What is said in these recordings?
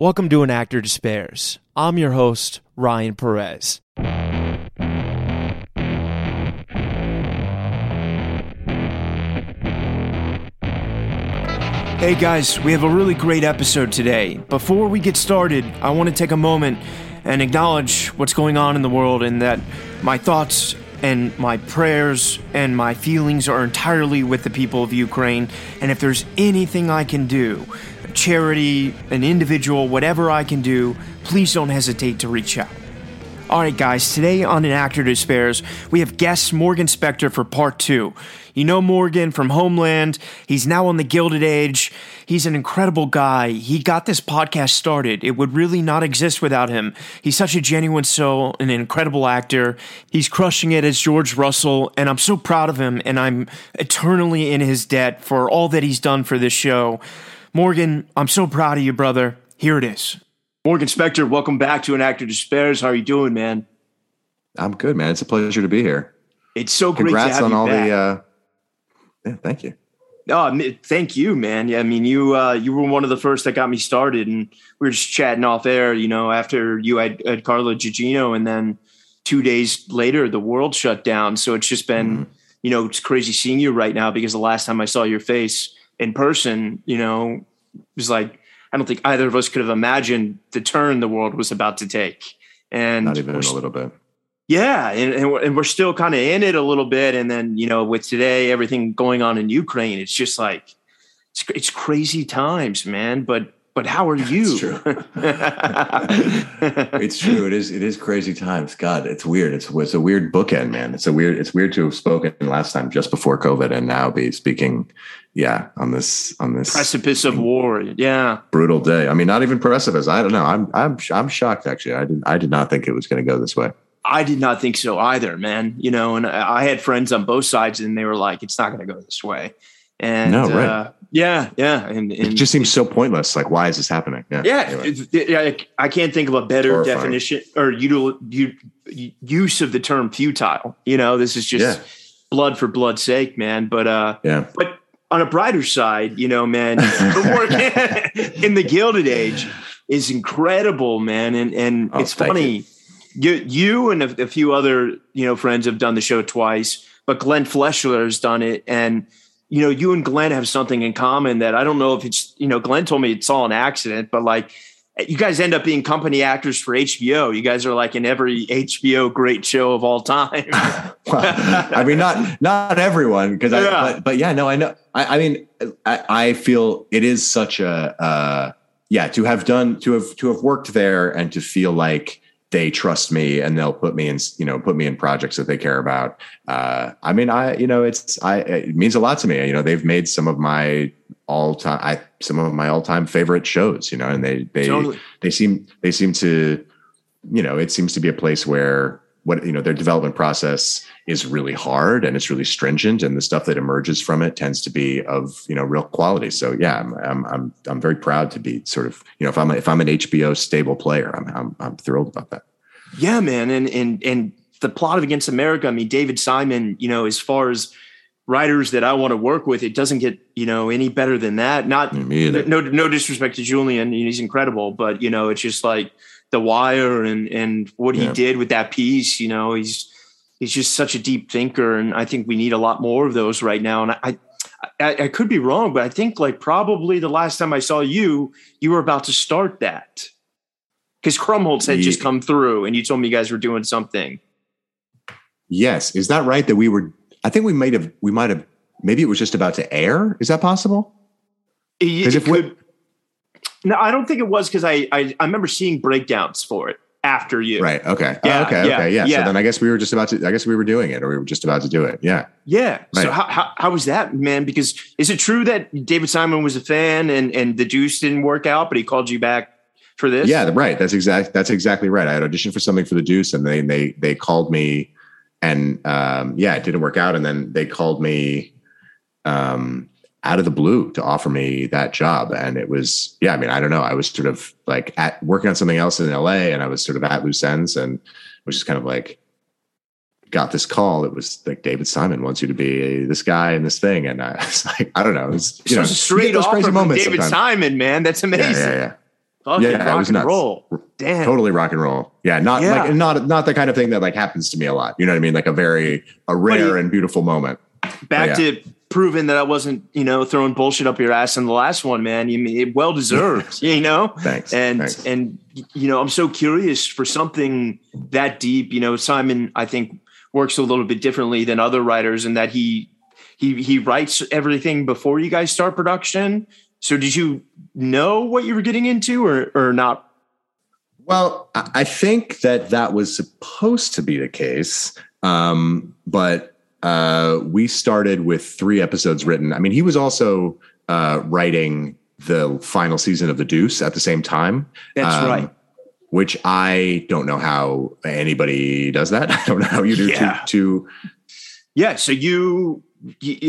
Welcome to An Actor Despairs. I'm your host, Ryan Perez. Hey guys, we have a really great episode today. Before we get started, I want to take a moment and acknowledge what's going on in the world and that my thoughts and my prayers and my feelings are entirely with the people of Ukraine. And if there's anything I can do, charity, an individual, whatever I can do, please don't hesitate to reach out. All right, guys, today on An Actor Despairs, we have guest Morgan Spector for part two. You know Morgan from Homeland. He's now on the Gilded Age. He's an incredible guy. He got this podcast started. It would really not exist without him. He's such a genuine soul, an incredible actor. He's crushing it as George Russell, and I'm so proud of him, and I'm eternally in his debt for all that he's done for this show. Morgan, I'm so proud of you, brother. Here it is. Morgan Spector, welcome back to An Actor Despairs. How are you doing, man? I'm good, man. It's a pleasure to be here. It's so great Congrats to have on you all back. the. Uh, yeah, thank you. Oh, thank you, man. Yeah, I mean, you uh, you were one of the first that got me started, and we were just chatting off air. You know, after you had, had Carla Gugino, and then two days later, the world shut down. So it's just been, Mm-hmm. you know, it's crazy seeing you right now because the last time I saw your face in person, you know, it was like I don't think either of us could have imagined the turn the world was about to take. And Not even a little bit. yeah, and, and, we're, and we're still kind of in it a little bit. And then, you know, with today, everything going on in Ukraine, it's just like, it's, it's crazy times, man. But, but how are you? It's true. It's true. It is. It is crazy times. God, it's weird. It's it's a weird bookend, man. It's a weird. It's weird to have spoken last time just before COVID, and now be speaking. Yeah, on this on this Precipice of war. Yeah. brutal day. I mean, not even precipice. I don't know. I'm I'm I'm shocked. Actually, I didn't I did not think it was going to go this way. I did not think so either, man. You know, and I had friends on both sides and they were like, it's not going to go this way. And No, right. uh, yeah, yeah. And, and It just seems so pointless. Like, why is this happening? Yeah, Anyway. it- it- I- can't think of a better Horrifying. definition or util, u, use of the term futile. You know, this is just Yeah. blood for blood's sake, man. But uh, yeah. but on a brighter side, you know, man, the work in the Gilded Age is incredible, man. And and Oh, it's funny. You. you and a, a few other you know friends have done the show twice, but Glenn Fleshler has done it, and you know you and Glenn have something in common that I don't know if it's you know Glenn told me it's all an accident, but like you guys end up being company actors for HBO. You guys are like in every HBO great show of all time. well, I mean, not not everyone, because I. Yeah. But, but yeah, no, I know. I, I mean, I, I feel it is such a uh, yeah to have done to have to have worked there and to feel like they trust me and they'll put me in you know put me in projects that they care about. Uh, I mean, I you know it's I it means a lot to me. You know, they've made some of my all time I some of my all time favorite shows. You know, and they they Totally. they seem they seem to you know it seems to be a place where what you know their development process is really hard and it's really stringent and the stuff that emerges from it tends to be of you know real quality so yeah i'm i'm i'm, I'm very proud to be sort of you know if i'm a, if i'm an hbo stable player i'm i'm, I'm thrilled about that Yeah, man, and and and the plot of Against America. I mean, David Simon. You know, as far as writers that I want to work with, it doesn't get you know any better than that. Not me no no disrespect to Julian, he's incredible, but you know, it's just like The Wire and and what he did with that piece. You know, he's he's just such a deep thinker, and I think we need a lot more of those right now. And I. I, I could be wrong, but I think like probably the last time I saw you, you were about to start that because Krumholtz had just come through, and you told me you guys were doing something. yes is that right that we were i think we might have we might have maybe it was just about to air is that possible It, 'Cause it if we- could, no, I don't think it was because I, I I remember seeing breakdowns for it after you. right okay Yeah, oh, okay yeah, okay yeah. yeah. so then i guess we were just about to i guess we were doing it or we were just about to do it yeah Yeah. So how, how how was that, man? Because is it true that David Simon was a fan and and the Deuce didn't work out, but he called you back for this? Yeah, right. That's exact. That's exactly right. I had auditioned for something for the Deuce, and they they they called me, and um, yeah, it didn't work out. And then they called me um, out of the blue to offer me that job, and it was yeah. I mean, I don't know. I was sort of like at working on something else in L.A., and I was sort of at loose ends, and was just kind of like got this call. It was like David Simon wants you to be this guy and this thing, and I was like, I don't know. It was, you So know, it's a straight offer crazy from David sometimes. Simon, man. That's amazing. Yeah, yeah, yeah. Fucking Yeah, rock was and nuts. roll. Damn. totally rock and roll. Yeah, not Yeah. like not not the kind of thing that like happens to me a lot. You know what I mean? Like a very a rare and beautiful moment. Back Yeah. to proving that I wasn't, you know, throwing bullshit up your ass in the last one, man. You mean it well deserved, you know? Thanks. And Thanks. and you know, I'm so curious for something that deep. You know, Simon, I think works a little bit differently than other writers in that he he he writes everything before you guys start production. So did you know what you were getting into or or not? Well, I I think that that was supposed to be the case, um, but uh, we started with three episodes written. I mean, he was also uh, writing the final season of The Deuce at the same time. That's um, right. Which I don't know how anybody does that. I don't know how you do Yeah. two, two Yeah. So you,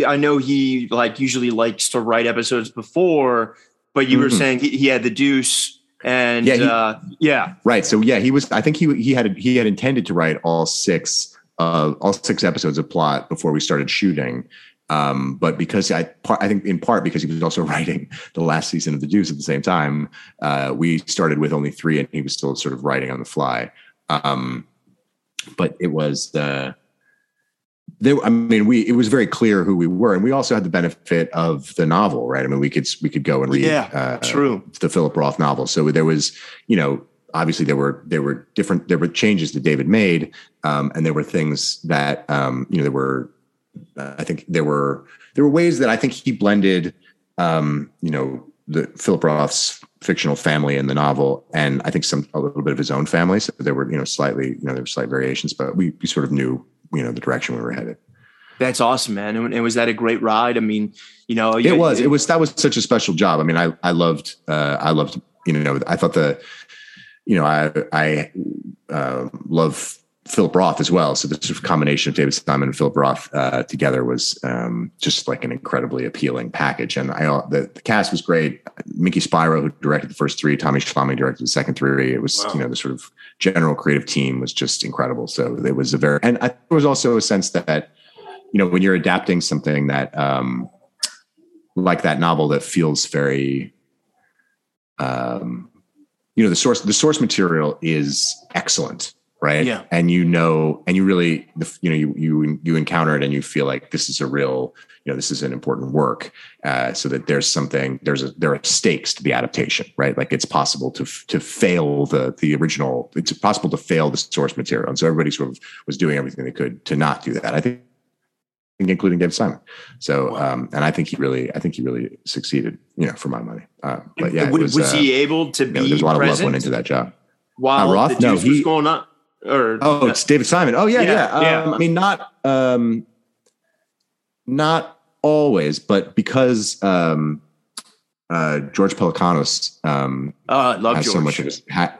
I know he like usually likes to write episodes before, but you were Mhm. saying he, he had the Deuce, and Yeah, he- uh, yeah, Right. So yeah, he was. I think he he had he had intended to write all six uh all six episodes of plot before we started shooting. Um, but because I I think in part because he was also writing the last season of The Deuce at the same time, uh, we started with only three, and he was still sort of writing on the fly. Um, but it was uh, there. I mean, we it was very clear who we were, and we also had the benefit of the novel, right? I mean, we could we could go and read yeah, uh, true. the Philip Roth novel. So there was, you know, obviously there were there were different there were changes that David made, um, and there were things that um, you know there were. Uh, I think there were there were ways that I think he blended, um, you know, the Philip Roth's fictional family in the novel, and I think some a little bit of his own family. So there were you know slightly you know there were slight variations, but we we sort of knew you know the direction we were headed. That's awesome, man. And, was that a great ride? I mean, you know, you- it was it was that was such a special job i mean i i loved uh i loved you know i thought the you know i i uh, love philip roth as well. So the sort of combination of david simon and philip roth uh together was um just like an incredibly appealing package. And i the, the cast was great. Minkie Spiro who directed the first three tommy schlamme directed the second three. It was Wow. you know the sort of general creative team was just incredible. So it was a very and i there was also a sense that you know when you're adapting something that um like that novel that feels very um you know the source the source material is excellent right? Yeah. and you know and you really you know you you you encounter it and you feel like this is a real you know this is an important work uh, so that there's something there's a there are stakes to the adaptation right? Like it's possible to to fail the the original it's possible to fail the source material. And so everybody sort of was doing everything they could to not do that. I think including David Simon. So, um, and I think he really, I think he really succeeded, you know, for my money. Uh, but yeah, was, was, uh, he able to you be know, there's a lot of love went into that job. while Uh, Roth? the No, Deuce was going on? Or Oh, it's David Simon. Oh yeah, Yeah, yeah. yeah. Um, I mean, not, um, not always, but because, um, uh, George Pelecanos, um, oh, I love has George. so much of his, ha-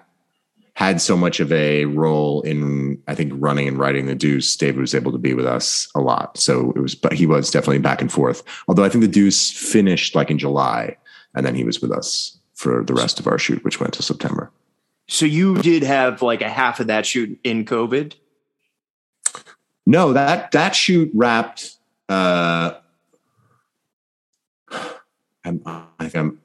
had so much of a role in I think running and writing the Deuce. David was able to be with us a lot, so it was. But he was definitely back and forth. Although I think the Deuce finished like in July, and then he was with us for the rest of our shoot, which went to September. so you did have like a half of that shoot in COVID. No, that that shoot wrapped. Uh, I'm, I think I'm,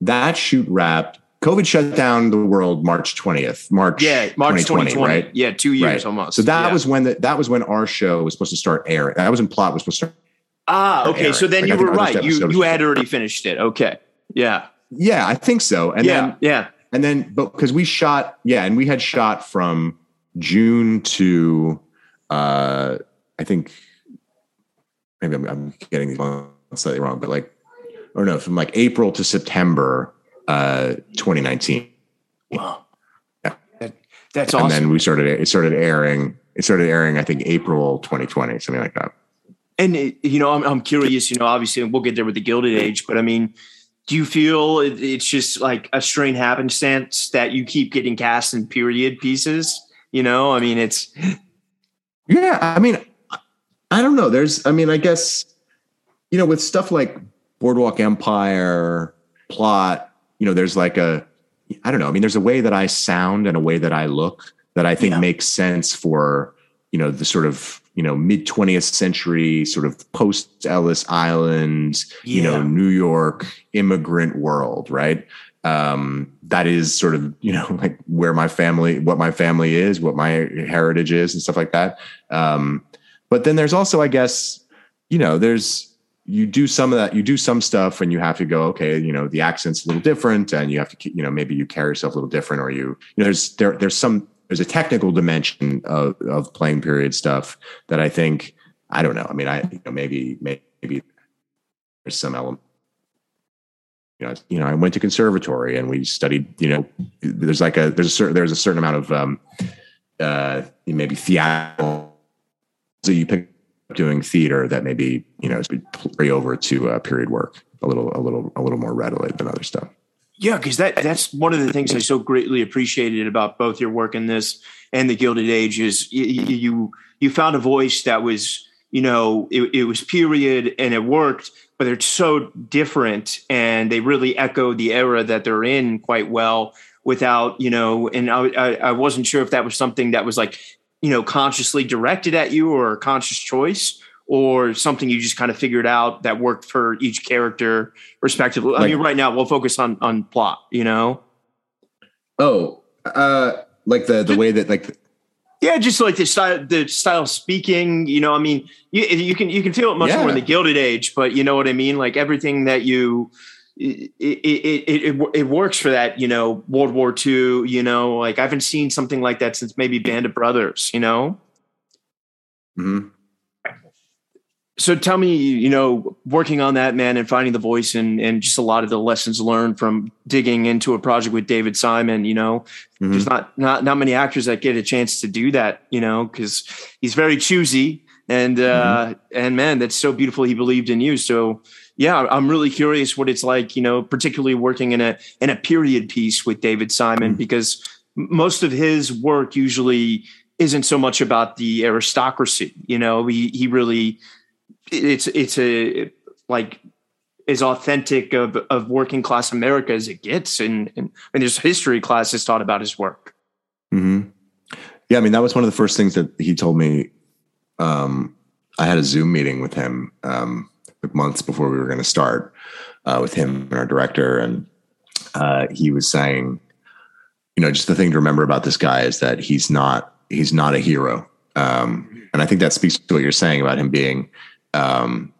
that shoot wrapped. COVID shut down the world March twentieth, March Yeah, March 2020, right? Yeah, two years Right. almost. So that Yeah. was when the, that was when our show was supposed to start airing. That was when plot was supposed to start. ah okay. airing. So then Like, you were right. You you had already finished it. Okay. Yeah. Yeah, I think so. And yeah. then yeah. and then but because we shot, yeah, and we had shot from June to uh I think maybe I'm, I'm getting these slightly wrong, but like or no, from like April to September uh 2019. Wow. Yeah. That, that's And awesome. And then we started it started airing it started airing I think April 2020, something like that. And it- you know, I'm I'm curious. You know, obviously, we'll get there with the Gilded Age, but I mean, do you feel it, it's just like a strange happenstance that you keep getting cast in period pieces? You know, I mean, it's Yeah, I mean, I don't know. There's, I mean, I guess, you know, with stuff like Boardwalk Empire, plot, you know, there's like a, I don't know. I mean, there's a way that I sound and a way that I look that I think Yeah. makes sense for, you know, the sort of, you know, mid 20th century sort of post Ellis Island, you know, New York immigrant world, right? um, that is sort of you know like where my family what my family is what my heritage is and stuff like that um, but then there's also i guess you know there's you do some of that you do some stuff and you have to go okay you know the accent's a little different and you have to you know maybe you carry yourself a little different or you you know there's there there's some there's a technical dimension of of playing period stuff that i think i don't know i mean i you know maybe maybe there's some element you know, you know, I went to conservatory and we studied, you know, there's like a, there's a certain, there's a certain amount of, um, uh, maybe theatrical. So you pick doing theater that maybe, you know, carry over to uh, period work a little, a little, a little more readily than other stuff. Yeah, because that that's one of the things I so greatly appreciated about both your work in this and the Gilded Age is you you, you found a voice that was you know it, it was period and it worked, but they're so different and they really echo the era that they're in quite well without you know and I, I, I wasn't sure if that was something that was like you know consciously directed at you or a conscious choice or something you just kind of figured out that worked for each character respectively like, i mean right now we'll focus on on plot you know oh uh like the the way that like yeah, just like the style, the style of speaking. You know, I mean, you, you can you can feel it much yeah. more in the Gilded Age, but you know what I mean. Like everything that you, it it, it it, works for that. You know, World War II. You know, like I haven't seen something like that since maybe Band of Brothers. You know. Hmm so tell me, you know, working on that man and finding the voice and and just a lot of the lessons learned from digging into a project with David Simon, you know, mm-hmm. there's not not not many actors that get a chance to do that, you know, because he's very choosy and uh mm-hmm. and man, that's so beautiful. He believed in you. So yeah, I'm really curious what it's like, you know, particularly working in a in a period piece with David Simon mm-hmm. because most of his work usually isn't so much about the aristocracy. You know, he he really it's it's a like as authentic of, of working class America as it gets. And, and, and there's history classes taught about his work. Mm-hmm. Yeah. I mean, that was one of the first things that he told me. Um, I had a Zoom meeting with him um, months before we were going to start uh, with him and our director. And uh, he was saying, you know, just the thing to remember about this guy is that he's not, he's not a hero. Um, and I think that speaks to what you're saying about him being um,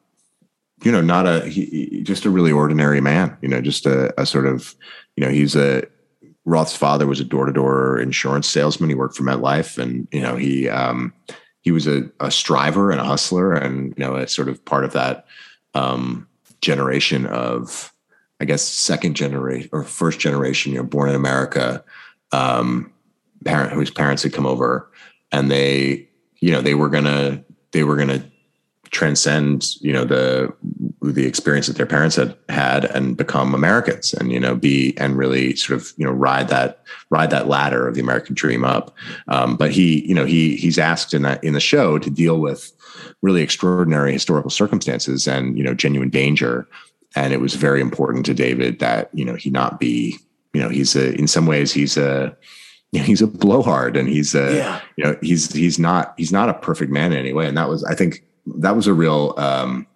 you know, not a he, just a really ordinary man. You know, just a, a sort of you know he's a Roth's father was a door to door insurance salesman. He worked for MetLife, and you know he um, he was a, a striver and a hustler, and you know a sort of part of that um, generation of I guess second generation or first generation, you know, born in America, um, parent whose parents had come over, and they you know they were gonna they were gonna transcend you know the the experience that their parents had had and become Americans and you know be and really sort of you know ride that ride that ladder of the American dream up. Um, but he you know he he's asked in that in the show to deal with really extraordinary historical circumstances and you know genuine danger. And it was very important to David that you know he not be you know he's a in some ways he's a he's a blowhard and he's a yeah. you know he's he's not he's not a perfect man in any way and that was i think that was a real um,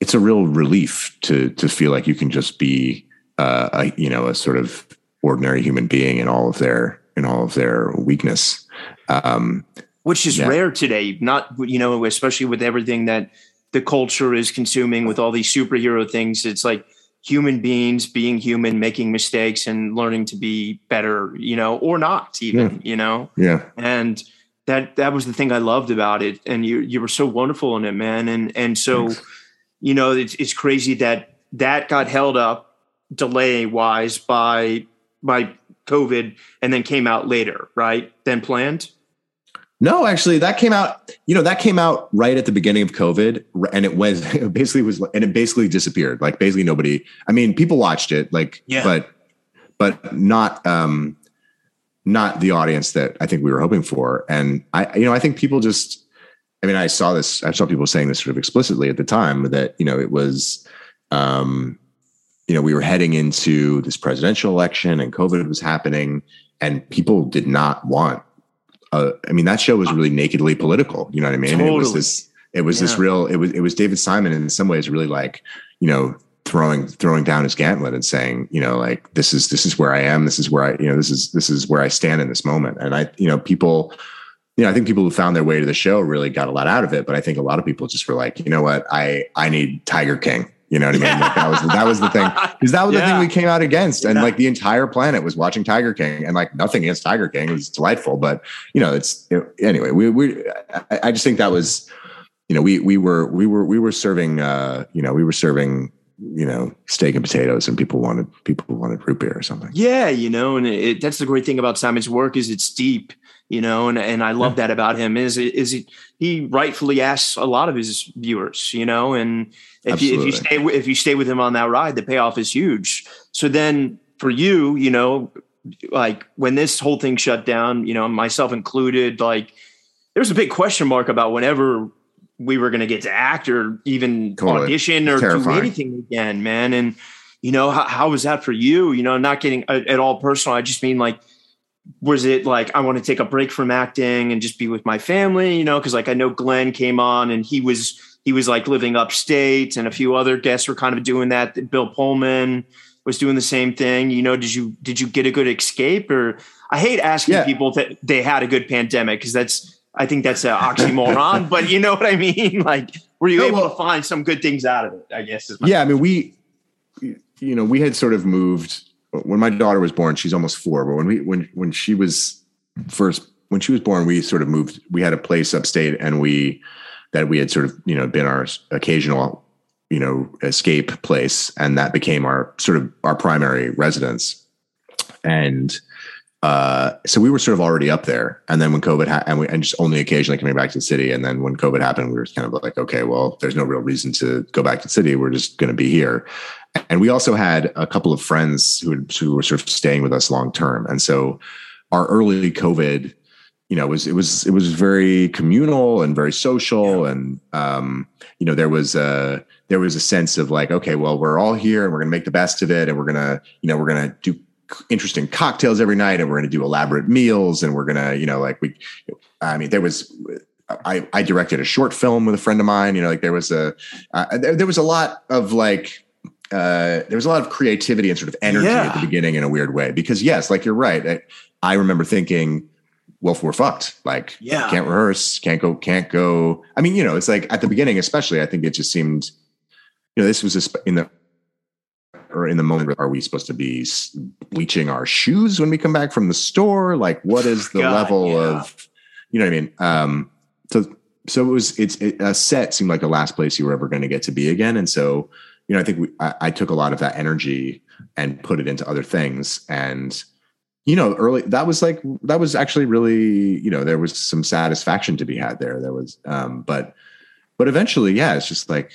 it's a real relief to to feel like you can just be uh, a you know a sort of ordinary human being in all of their in all of their weakness um, which is yeah. rare today not you know especially with everything that the culture is consuming with all these superhero things it's like human beings being human making mistakes and learning to be better you know or not even yeah. you know yeah and that that was the thing I loved about it. And you you were so wonderful in it, man. And and so, Thanks. You know, it's it's crazy that that got held up delay wise by by COVID and then came out later, right? Than planned. No, actually, that came out. You know, that came out right at the beginning of COVID, and it was it basically was, and it basically disappeared. Like basically nobody. I mean, people watched it, like, yeah. but but not. um not the audience that I think we were hoping for. And I, you know, I think people just, I mean, I saw this, I saw people saying this sort of explicitly at the time that, you know, it was, um, you know, we were heading into this presidential election and COVID was happening and people did not want, uh, I mean, that show was really nakedly political. You know what I mean? Totally. It was this, it was yeah. this real, it was, it was David Simon in some ways really like, you know, throwing throwing down his gauntlet and saying, you know, like this is this is where I am. This is where I, you know, this is this is where I stand in this moment. And I, you know, people, you know, I think people who found their way to the show really got a lot out of it. But I think a lot of people just were like, you know what, I I need Tiger King. You know what I mean? Like that was that was the thing because that was yeah. the thing we came out against, and yeah. like the entire planet was watching Tiger King, and like nothing against Tiger King, it was delightful, but you know, it's anyway. We we I, I, just think that was, you know, we we were we were we were serving, uh, you know, we were serving you know steak and potatoes and people wanted people wanted root beer or something yeah you know and it, that's the great thing about simon's work is it's deep you know and, and i love that about him is is he, he rightfully asks a lot of his viewers you know and if you, if you stay if you stay with him on that ride the payoff is huge so then for you you know like when this whole thing shut down you know myself included like there's a big question mark about whenever we were going to get to act or even totally. audition or do anything again, man. And you know, how, how was that for you? You know, not getting uh, at all personal. I just mean like, was it like I want to take a break from acting and just be with my family? You know, because like I know Glenn came on and he was he was like living upstate, and a few other guests were kind of doing that. Bill Pullman was doing the same thing. You know, did you did you get a good escape? Or I hate asking yeah. people that they had a good pandemic because that's I think that's an oxymoron, but you know what I mean? Like, were you no, able well, to find some good things out of it? I guess. yeah, I mean, we, you know, we had sort of moved when my mm. daughter was born. She's almost four, but when we when when she was first when she was born, we sort of moved. We had a place upstate, and we that we had sort of you know been our occasional you know escape place, and that became our sort of our primary residence, and uh, so we were sort of already up there. And then when COVID happened, and we and just only occasionally coming back to the city. And then when COVID happened, we were kind of like, okay, well, there's no real reason to go back to the city. We're just going to be here. And we also had a couple of friends who, who were sort of staying with us long term. And so our early COVID, you know, was it was it was very communal and very social, yeah. and um, you know, there was a there was a sense of like, okay, well, we're all here and we're going to make the best of it, and we're gonna, you know, we're gonna do interesting cocktails every night and we're going to do elaborate meals and we're going to you know like we i mean there was i i directed a short film with a friend of mine you know like there was a uh, there, there, was a lot of like uh, there was a lot of creativity and sort of energy yeah. at the beginning in a weird way because yes like you're right I, I remember thinking well we're fucked like yeah can't rehearse can't go can't go i mean you know it's like at the beginning especially i think it just seemed you know this was in the or in the moment are we supposed to be bleaching our shoes when we come back from the store? Like what is the God, level yeah. of you know what i mean? Um so so it was it's it, a set seemed like the last place you were ever going to get to be again. And so you know i think we, I, I took a lot of that energy and put it into other things. And you know early that was like that was actually really you know there was some satisfaction to be had there. There was um but but eventually yeah it's just like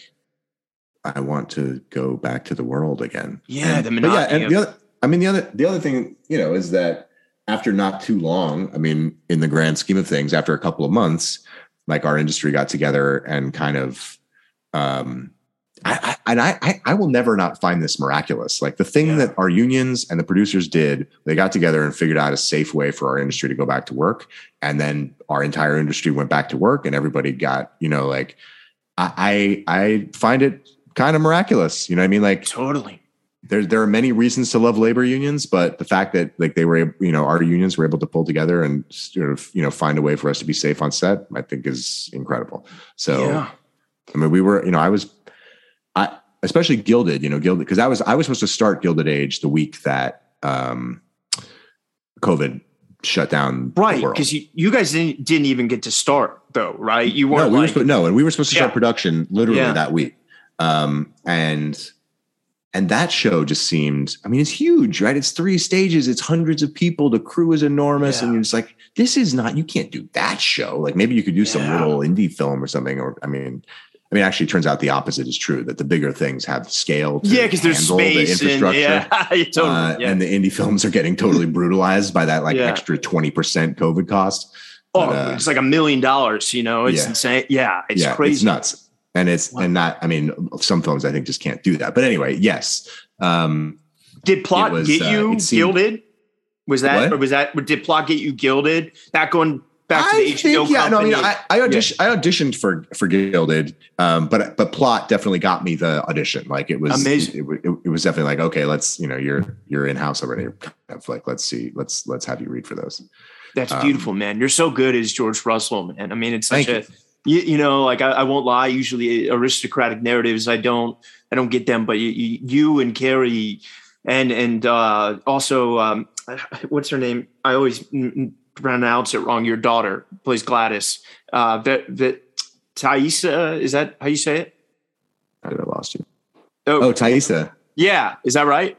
I want to go back to the world again. Yeah, and, the monotony. Yeah, and the other, I mean, the other, the other thing, you know, is that after not too long, I mean, in the grand scheme of things, after a couple of months, like our industry got together and kind of, um, I, I and I, I will never not find this miraculous. Like the thing yeah. that our unions and the producers did, they got together and figured out a safe way for our industry to go back to work, and then our entire industry went back to work, and everybody got, you know, like I I find it kind of miraculous. You know what I mean? Like totally. There, there are many reasons to love labor unions, but the fact that like they were, you know, our unions were able to pull together and sort of, you know, find a way for us to be safe on set, I think is incredible. So, yeah. I mean, we were, you know, I was, I especially Gilded, you know, Gilded because I was I was supposed to start Gilded Age the week that um, COVID shut down right because you, you guys didn't, didn't even get to start though right you weren't no, we like, were, no and we were supposed to start yeah. production literally yeah. that week um, and and that show just seemed, I mean, it's huge, right? It's three stages, it's hundreds of people, the crew is enormous, yeah. and you're like, this is not, you can't do that show. Like maybe you could do yeah. some little indie film or something, or I mean, I mean, actually, it turns out the opposite is true. That the bigger things have scale. yeah, because there's space the infrastructure, and, yeah, totally, uh, yeah. and the indie films are getting totally brutalized by that like yeah. extra twenty percent COVID cost. Oh, but, uh, it's like a million dollars. You know, it's insane. Yeah, it's crazy. It's nuts and it's wow. and not i mean some films i think just can't do that but anyway yes um did plot was, get uh, you uh, seemed, gilded was that what? or was that did plot get you gilded back going back to I the HBO think, yeah, no, I mean, company. I, I, audition, I auditioned for for Gilded, um, but but plot definitely got me the audition. Like it was Amazing. It, it, it was definitely like okay, let's you know you're you're in house already. Kind of like let's see, let's let's have you read for those. That's Um, beautiful, man. You're so good as George Russell, man. I mean, it's such a you, you know, like I, I won't lie. Usually, aristocratic narratives, I don't, I don't get them. But you, you you and Carrie, and and uh, also, um, what's her name? I always pronounce it wrong. Your daughter plays Gladys. Uh, that Vet, Taissa, is that how you say it? I I lost you. Oh, Oh, Taissa. yeah, is that right?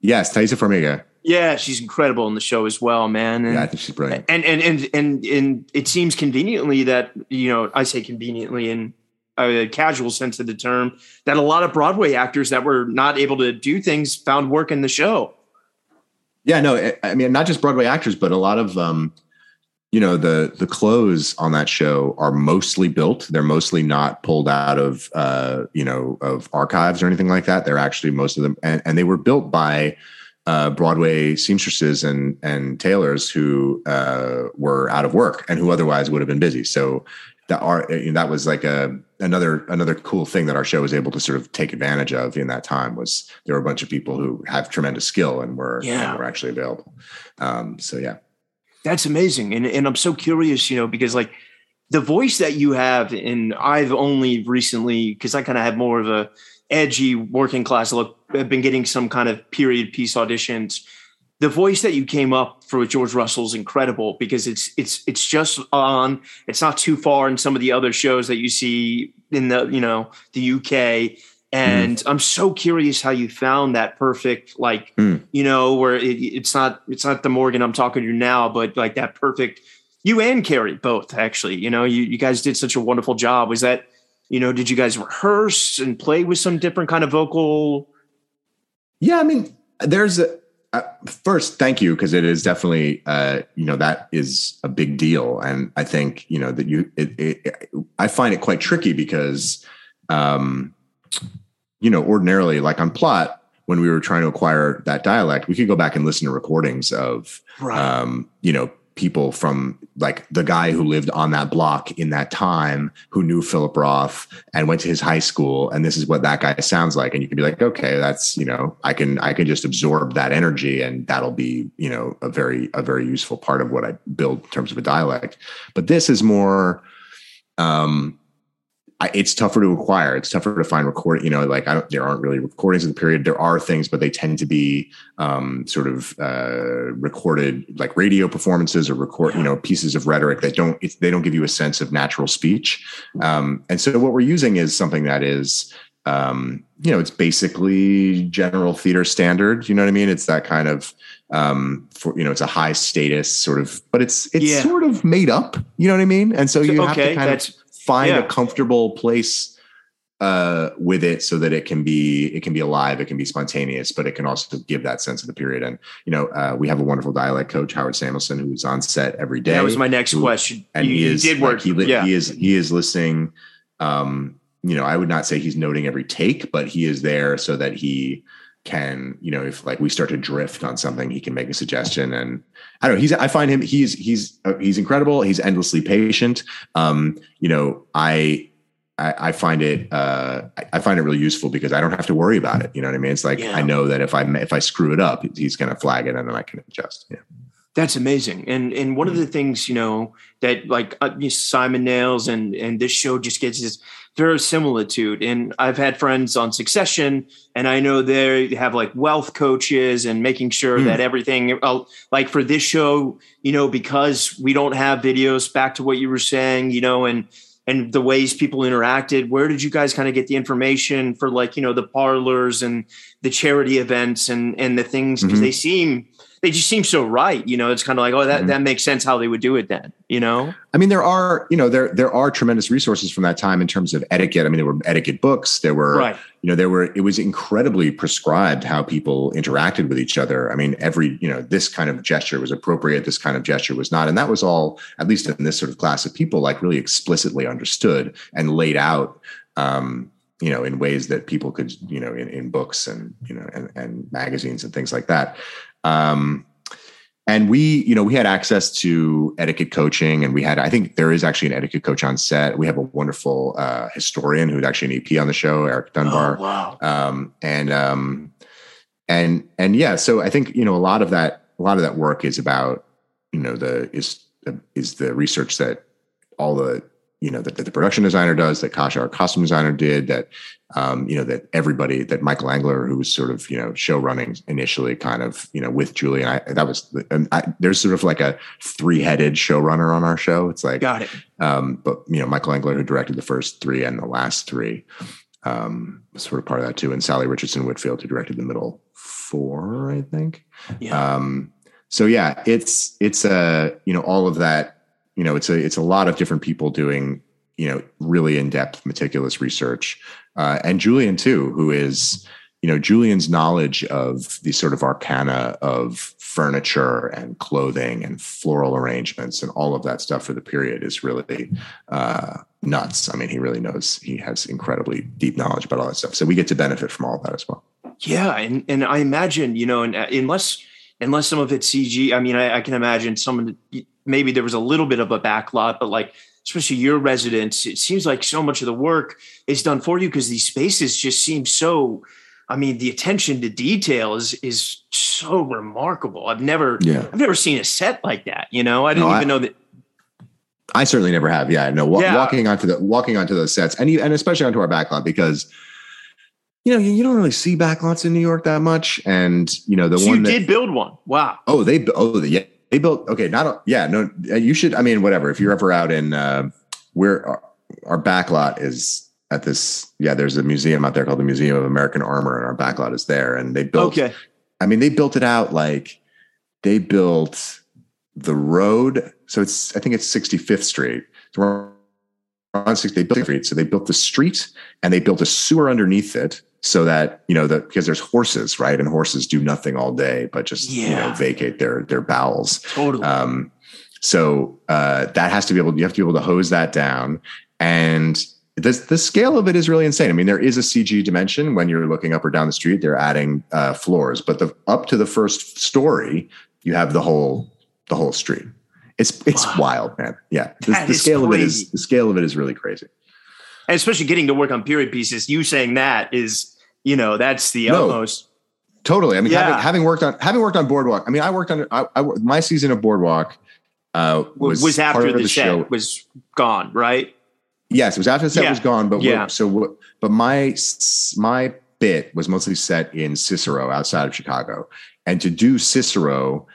Yes, Taissa Farmiga. Yeah, she's incredible in the show as well, man. And, Yeah, I think she's brilliant. and and and and and it seems conveniently that you know I say conveniently in a casual sense of the term that a lot of Broadway actors that were not able to do things found work in the show. Yeah, no, I- I mean not just Broadway actors, but a lot of um, you know the the clothes on that show are mostly built. They're mostly not pulled out of uh, you know of archives or anything like that. They're actually most of them, and, and they were built by uh, Broadway seamstresses and and tailors who uh, were out of work and who otherwise would have been busy. So that are that was like a another another cool thing that our show was able to sort of take advantage of in that time was there were a bunch of people who have tremendous skill and were Yeah. and were actually available. Um, so yeah, That's amazing, and and I'm so curious, you know, because like the voice that you have, and I've only recently because I kind of have more of a edgy working class look. I've been getting some kind of period piece auditions. The voice that you came up for with George Russell is incredible because it's it's it's just on. It's not too far in some of the other shows that you see in the you know the UK. And I'm so curious how you found that perfect, like Mm. you know, where it, it's not it's not the Morgan I'm talking to now, but like that perfect. You and Carrie both actually. You know, you you guys did such a wonderful job. Was that you know? Did you guys rehearse and play with some different kind of vocal? yeah. I mean, there's a uh, first thank you because it is definitely uh, you know that is a big deal, and I think you know that you it, it, I find it quite tricky because um, you know ordinarily like on plot when we were trying to acquire that dialect, we could go back and listen to recordings of um, you know, people from like the guy who lived on that block in that time who knew Philip Roth and went to his high school. And this is what that guy sounds like. And you can be like, okay, that's, you know, I can, I can just absorb that energy and that'll be, you know, a very, a very useful part of what I build in terms of a dialect. But this is more, um, I, it's tougher to acquire. It's tougher to find record. You know, like I don't, there aren't really recordings of the period. There are things, but they tend to be um, sort of uh, recorded, like radio performances or record, you know, pieces of rhetoric that don't they don't give you a sense of natural speech. Um, and so what we're using is something that is, um, you know, it's basically general theater standard. You know what I mean? It's that kind of um for you know it's a high status sort of but it's it's Yeah. sort of made up you know what i mean and so you have okay, to kind of that's find yeah. a comfortable place uh, with it so that it can be it can be alive it can be spontaneous but it can also give that sense of the period and you know uh, we have a wonderful dialect coach howard Samuelsohn who's on set every day that was my next who- question. and you, he is did like, work. he, li- yeah. he is he is listening um you know i would not say he's noting every take but he is there so that he can you know if like we start to drift on something he can make a suggestion and i don't know he's i find him he's he's uh, he's incredible he's endlessly patient um you know i I, I find it uh, I- find it really useful because I don't have to worry about it. You know what I mean? It's like Yeah. I know that if I if I screw it up, he's going to flag it and then I can adjust. Yeah. That's amazing. And and one of the things, you know, that like uh, Simon Nails and and this show just gets this verisimilitude. And I've had friends on Succession, and I know they have like wealth coaches and making sure Hmm. that everything, uh, like for this show, you know, because we don't have videos. Back to what you were saying, you know, and and the ways people interacted. Where did you guys kind of get the information for like you know the parlors and the charity events and and the things because Mhm. they seem they just seem so right. You know, it's kind of like, oh, that, Mhm. that makes sense how they would do it then, you know? I mean, there are, you know, there there are tremendous resources from that time in terms of etiquette. I mean, there were etiquette books. There were, Right. you know, there were. It was incredibly prescribed how people interacted with each other. I mean, every, you know, this kind of gesture was appropriate. This kind of gesture was not, and that was all, at least in this sort of class of people, like really explicitly understood and laid out. Um, you know, in ways that people could, you know, in, in books and you know, and, and magazines and things like that. Um, and we, you know, we had access to etiquette coaching, and we had, I think there is actually an etiquette coach on set. We have a wonderful uh, historian who's actually an EP on the show, Erica Dunbar. Oh, wow. Um, and um, and and yeah, so I think you know a lot of that, a lot of that work is about, you know, the is is the research that all the you know that, that the production designer does, that Kasia, our costume designer, did, that um, you know that everybody, that Michael Engler, who was sort of you know show running initially, kind of you know with Julie, and I, that was and I, there's sort of like a three headed showrunner on our show. It's like got it. Um, but you know Michael Engler, who directed the first three and the last three, um, was sort of part of that too, and Salli Richardson Whitfield, who directed the middle four, I think. Yeah. Um, so yeah, it's it's a you know all of that you know it's a it's a lot of different people doing you know really in-depth meticulous research. Uh, and julian too who is you know julian's knowledge of the sort of arcana of furniture and clothing and floral arrangements and all of that stuff for the period is really uh, nuts. I mean he really knows he has incredibly deep knowledge about all that stuff. So we get to benefit from all of that as well. Yeah and and i imagine you know and uh, unless unless some of it's cg i mean i, I can imagine some maybe there was a little bit of a backlot, but like especially your residents, it seems like so much of the work is done for you because these spaces just seem so. I mean, the attention to detail is is so remarkable. I've never, yeah. I've never seen a set like that. You know, I didn't no, even I, know that. I certainly never have. Yeah, no. Yeah. Walking onto the walking onto those sets, and you, and especially onto our backlot because you know, you don't really see backlots in New York that much. And you know, the so one you that, did build one. Wow. Oh, they oh the yeah, they built okay not a, yeah no uh, you should i mean whatever. If you're ever out in uh where our, our back lot is at this yeah there's a museum out there called the museum of american armor and our back lot is there. And they built okay. I mean they built it out like they built the road. So it's i think it's 65th street. So on 60 they built the street. So they built the street and they built a sewer underneath it so that you know that because there's horses right? And horses do nothing all day but just yeah. you know vacate their their bowels. Totally. Um, so uh, that has to be able you have to be able to hose that down. And the, the scale of it is really insane. I mean there is a cg dimension when you're looking up or down the street they're adding uh, floors. But the up to the first story you have the whole the whole street. It's it's wow. wild man. Yeah. The, the scale crazy. of it is the scale of it is really crazy. And especially getting to work on period pieces you saying that is you know, that's the no, utmost. Totally. I mean, yeah. having, having, worked on having worked on Boardwalk. I mean, I worked on I, I my season of Boardwalk uh, was, was after the, the, set show. was gone, right? Yes, it was after the set yeah. was gone. But yeah. so, but my my bit was mostly set in Cicero, outside of Chicago, and to do Cicero,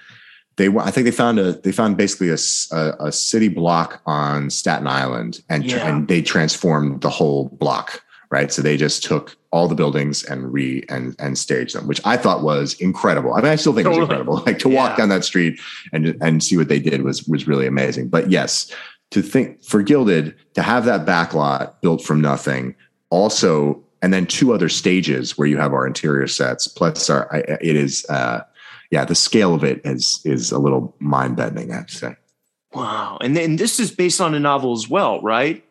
they I think they found a they found basically a, a, a city block on Staten Island, and yeah. and they transformed the whole block right? So they just took all the buildings and re and and staged them, which I thought was incredible. I mean, I still think totally. it was incredible. Like to yeah. walk down that street and and see what they did was was really amazing. But yes, to think for Gilded to have that backlot built from nothing, also, and then two other stages where you have our interior sets. Plus, our it is. uh yeah, the scale of it is is a little mind bending, I have to say. Wow, and then this is based on a novel as well, right?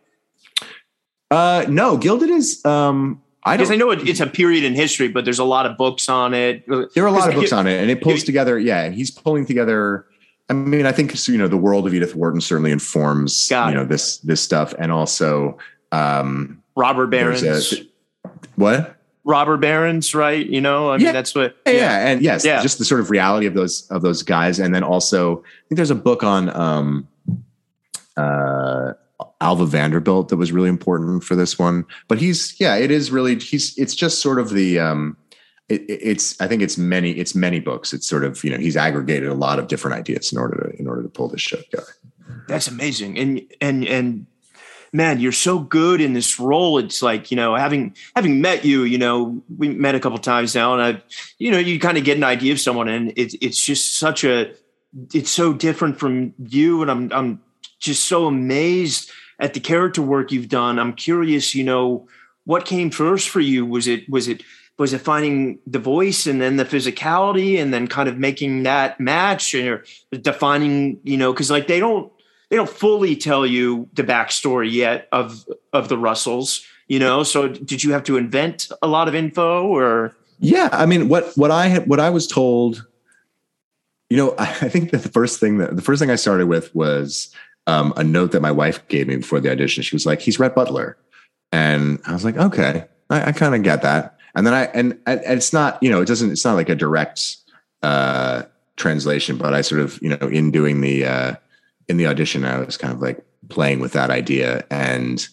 Uh, no, Gilded is. Um, I because I know it, it's a period in history, but there's a lot of books on it. There are a lot of books on it, and it pulls together. Yeah, he's pulling together. I mean, I think you know the world of Edith Wharton certainly informs you know this this stuff, and also um, Robert Berens. what? Robber barons, right? You know, I mean, that's what. Yeah. yeah, and yes, yeah. just the sort of reality of those of those guys, and then also, I think there's a book on um, uh, Alva Vanderbilt that was really important for this one. But he's yeah, it is really he's it's just sort of the um it, it's I think it's many it's many books. It's sort of you know he's aggregated a lot of different ideas in order to in order to pull this show together. That's amazing, and and and man, you're so good in this role. It's like you know having having met you, you know we met a couple times now, and I've you know you kind of get an idea of someone, and it's it's just such a it's so different from you, and I'm I'm just so amazed at the character work you've done. I'm curious, you know, what came first for you? Was it was it was it finding the voice and then the physicality and then kind of making that match or defining, you know, because like they don't they don't fully tell you the backstory yet of of the Russells, you know. So did you have to invent a lot of info or? Yeah, I mean, what what I had what I was told You know, I think that the first thing that the first thing I started with was um, a note that my wife gave me before the audition. She was like, "He's Rhett Butler," and I was like, "Okay, I, I kind of get that." And then I and, and it's not you know it doesn't it's not like a direct uh, translation, but I sort of you know in doing the uh, in the audition, I was kind of like playing with that idea and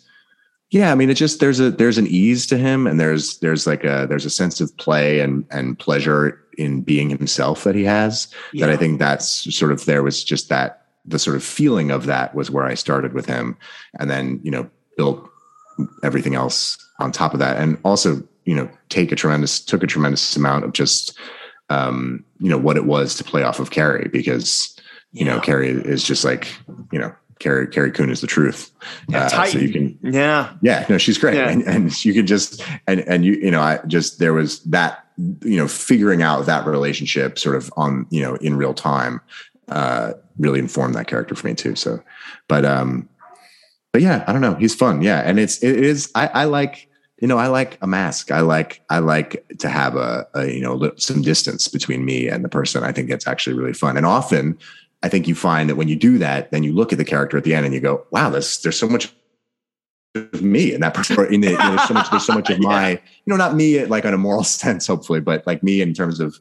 yeah i mean it just there's a there's an ease to him and there's there's like a there's a sense of play and and pleasure in being himself that he has yeah. that i think that's sort of there was just that the sort of feeling of that was where i started with him and then you know built everything else on top of that and also you know take a tremendous took a tremendous amount of just um you know what it was to play off of carrie because you yeah. know carrie is just like you know Carrie Carrie Coon is the truth. Yeah, uh, so you can yeah yeah no she's great yeah. and, and you can just and and you you know I just there was that you know figuring out that relationship sort of on you know in real time uh really informed that character for me too. So but um but yeah I don't know. He's fun. Yeah. And it's it is I I like you know I like a mask. I like I like to have a, a you know some distance between me and the person. I think that's actually really fun. And often I think you find that when you do that, then you look at the character at the end and you go, wow, there's, there's so much of me and that person. In it. You know, there's so much, there's so much of my, you know, not me like on a moral sense, hopefully, but like me in terms of,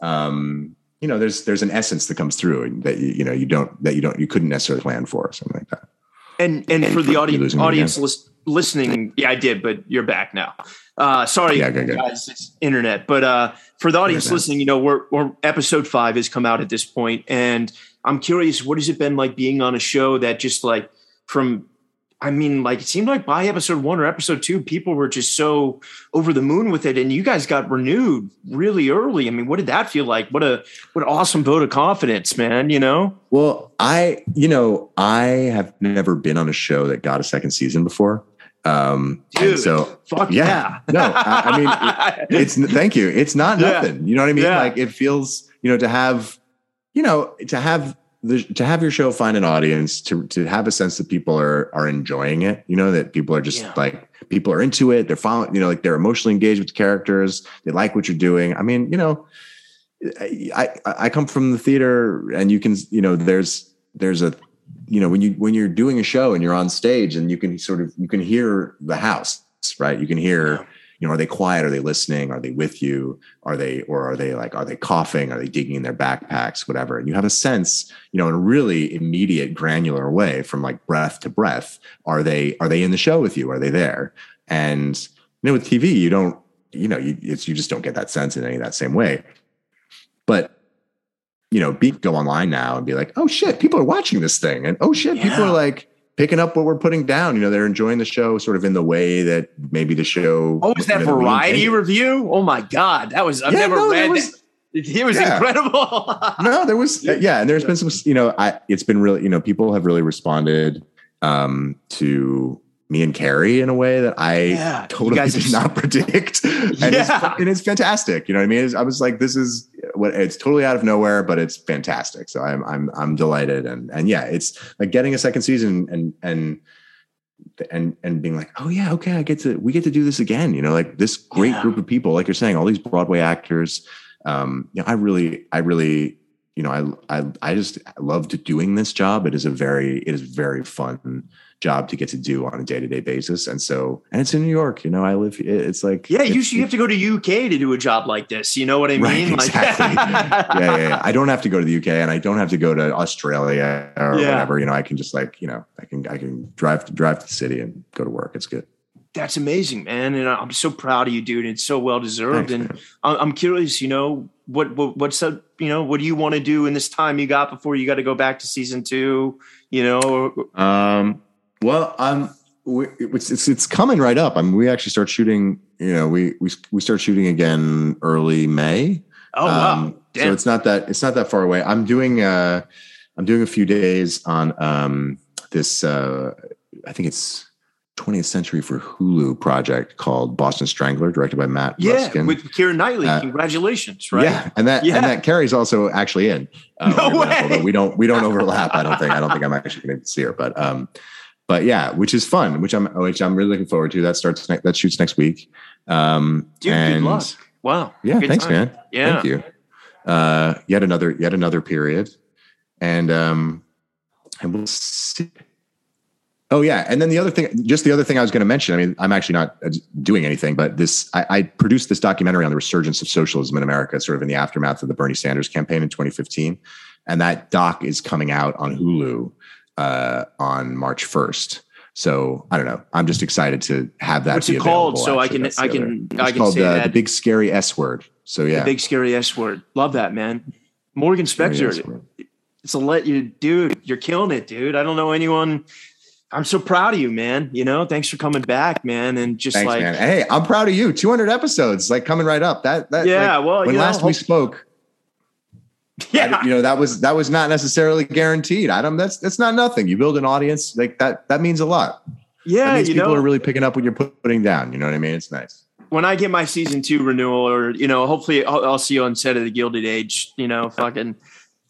um, you know, there's, there's an essence that comes through that, you, you know, you don't, that you don't, you couldn't necessarily plan for or something like that. And, and, and for, for, the audience, audience list, listening, yeah, I did, but you're back now. Uh, sorry, yeah, good, good. guys, it's internet. But uh, for the audience internet. listening, you know, we're, we're, episode five has come out at this point, and I'm curious, what has it been like being on a show that just like from I mean, like it seemed like by episode one or episode two, people were just so over the moon with it, and you guys got renewed really early. I mean, what did that feel like? What a what an awesome vote of confidence, man! You know. Well, I you know I have never been on a show that got a second season before. Um, Dude, so fuck yeah, yeah. no, I, I, mean, it, it's thank you. It's not nothing. Yeah. You know what I mean? Yeah. Like it feels, you know, to have, you know, to have the, to have your show find an audience, to to have a sense that people are are enjoying it. You know, that people are just yeah. like people are into it. They're following, you know, like they're emotionally engaged with the characters. They like what you're doing. I mean, you know, I I come from the theater, and you can, you know, there's there's a you know when you when you're doing a show and you're on stage and you can sort of you can hear the house right you can hear. You know are they quiet? Are they listening? Are they with you? Are they or are they like are they coughing? Are they digging in their backpacks? Whatever. And you have a sense you know in a really immediate granular way from like breath to breath are they are they in the show with you? Are they there? And you know with tv you don't you know you you just don't get that sense in any of that same way. But you know, be go online now and be like, oh shit, people are watching this thing, and oh shit, yeah. people are like picking up what we're putting down. You know, they're enjoying the show sort of in the way that maybe the show. Oh, was that know, variety review? Oh my god, that was I've yeah, never no, read. Was, it was yeah. incredible. no, there was yeah, and there's been some. You know, I it's been really you know people have really responded um, to me and Carrie in a way that I yeah, totally did not predict. and, yeah. it's, and it's fantastic. You know what I mean? I was like, this is what it's totally out of nowhere, but it's fantastic. So I'm, I'm, I'm delighted. And, and yeah, it's like getting a second season and, and, and, and being like, oh yeah, okay, I get to, we get to do this again. You know, like this great yeah. group of people, like you're saying, all these Broadway actors. Um, you know, I really, I really, you know, I, I, I just loved doing this job. It is a very, it is very fun job to get to do on a day to day basis. And so, and it's in New York. You know, I live. It's like yeah, you you have to go to UK to do a job like this. You know what I mean? Right, exactly. yeah, yeah, yeah, I don't have to go to the UK, and I don't have to go to Australia or yeah. whatever. You know, I can just like you know, I can I can drive to drive to the city and go to work. It's good. That's amazing, man, and I'm so proud of you, dude. It's so well deserved, Thanks, and man. I'm curious. You know, what, what what's up? You know, what do you want to do in this time you got before you got to go back to season two? You know, um, well, I'm. it's, it's it's coming right up. I mean, we actually start shooting. You know, we we we start shooting again early May. Oh wow! Um, so it's not that it's not that far away. I'm doing uh, I'm doing a few days on um, this. Uh, I think it's 20th Century for Hulu project called Boston Strangler, directed by Matt yeah, Ruskin. with Keira Knightley. Uh, Congratulations, right? Yeah, and that yeah. and that Carrie's also actually in. Uh, no way. we don't we don't overlap. I don't think. I don't think I'm actually going to see her, but um, but yeah, which is fun, which I'm which I'm really looking forward to. That starts ne- that shoots next week. Um, Dude, and, good luck. Wow. Yeah, Good thanks, time. man. Yeah. Thank you. Uh, yet another yet another period, and um, and we'll see. Oh yeah, and then the other thing, just the other thing I was going to mention. I mean, I'm actually not uh, doing anything, but this I, I produced this documentary on the resurgence of socialism in America, sort of in the aftermath of the Bernie Sanders campaign in 2015, and that doc is coming out on Hulu uh, on March 1st. So I don't know. I'm just excited to have that. What's it called? So I can- I other- can- It's I can called say uh, that. the big scary S word. So yeah, The big scary S word. Love that, man. Morgan Spector. It's a let you, dude. You're killing it, dude. I don't know anyone. I'm so proud of you, man. You know, thanks for coming back, man. And just Thanks, like, man. Hey, I'm proud of you. 200 episodes, like coming right up. That that Yeah, like, well, when you know, last we spoke, yeah, I- you know that was that was not necessarily guaranteed. Adam, that's that's not nothing. You build an audience like that. That means a lot. That yeah. means You people know, are really picking up what you're putting down. You know what I mean? It's nice. when I get my season two renewal, or you know, hopefully I'll, I'll see you on set of the Gilded Age. You know, fucking.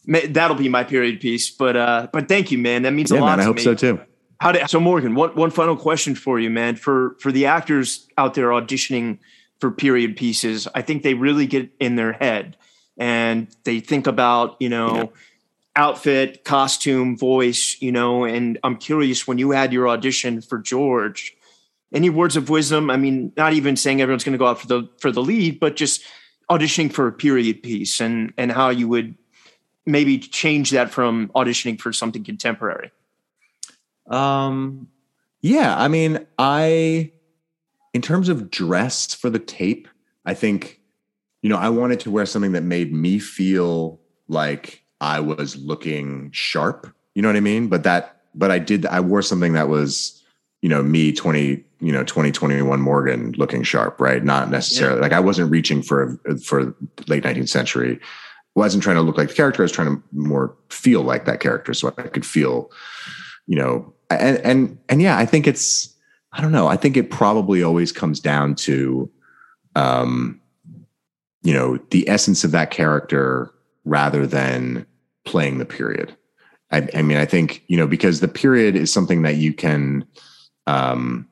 That'll be my period piece, but uh, but thank you, man. That means a lot. man. I hope me. so too. How did so Morgan? One one final question for you, man. For for the actors out there auditioning for period pieces, I think they really get in their head and they think about you know outfit, costume, voice, you know. And I'm curious when you had your audition for George, any words of wisdom? I mean, not even saying everyone's going to go out for the for the lead, but just auditioning for a period piece and and how you would maybe change that from auditioning for something contemporary. Um, yeah, I mean, I, in terms of dress for the tape, I think, you know, I wanted to wear something that made me feel like I was looking sharp. You know what I mean? But that, but I did, I wore something that was, you know, me 20, you know, 2021 Morgan looking sharp, right? Not necessarily like I wasn't reaching for, for late 19th century. Wasn't trying to look like the character. I was trying to more feel like that character. So I could feel, you know and and and yeah i think it's i don't know i think it probably always comes down to um you know the essence of that character rather than playing the period i, I mean i think you know because the period is something that you can um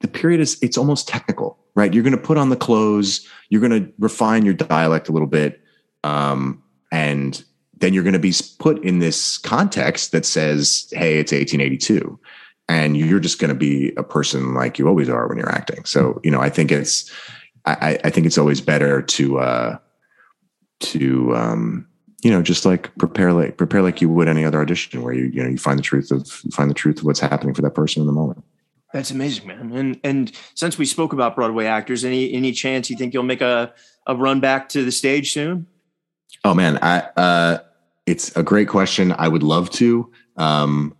the period is it's almost technical right you're going to put on the clothes you're going to refine your dialect a little bit um and then you're going to be put in this context that says, hey, it's 1882. And you're just going to be a person like you always are when you're acting. So, you know, I think it's, I, I think it's always better to, uh, to, um, you know, just like prepare like prepare like you would any other audition where you, you know, you find the truth of you find the truth of what's happening for that person in the moment. That's amazing, man. And and since we spoke about Broadway actors, any any chance you think you'll make a a run back to the stage soon? Oh man, I uh it's a great question. I would love to. Um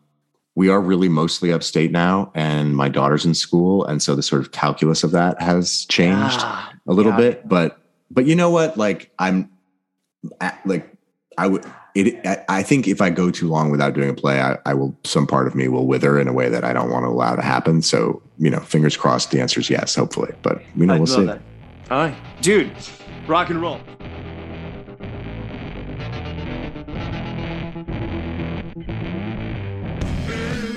we are really mostly upstate now and my daughter's in school and so the sort of calculus of that has changed Ah, a little yeah. bit but but you know what like i'm like i would it I- i think if i go too long without doing a play I, I will some part of me will wither in a way that i don't want to allow to happen so you know fingers crossed the answer is yes hopefully but you know I we'll see that. All right, dude, rock and roll.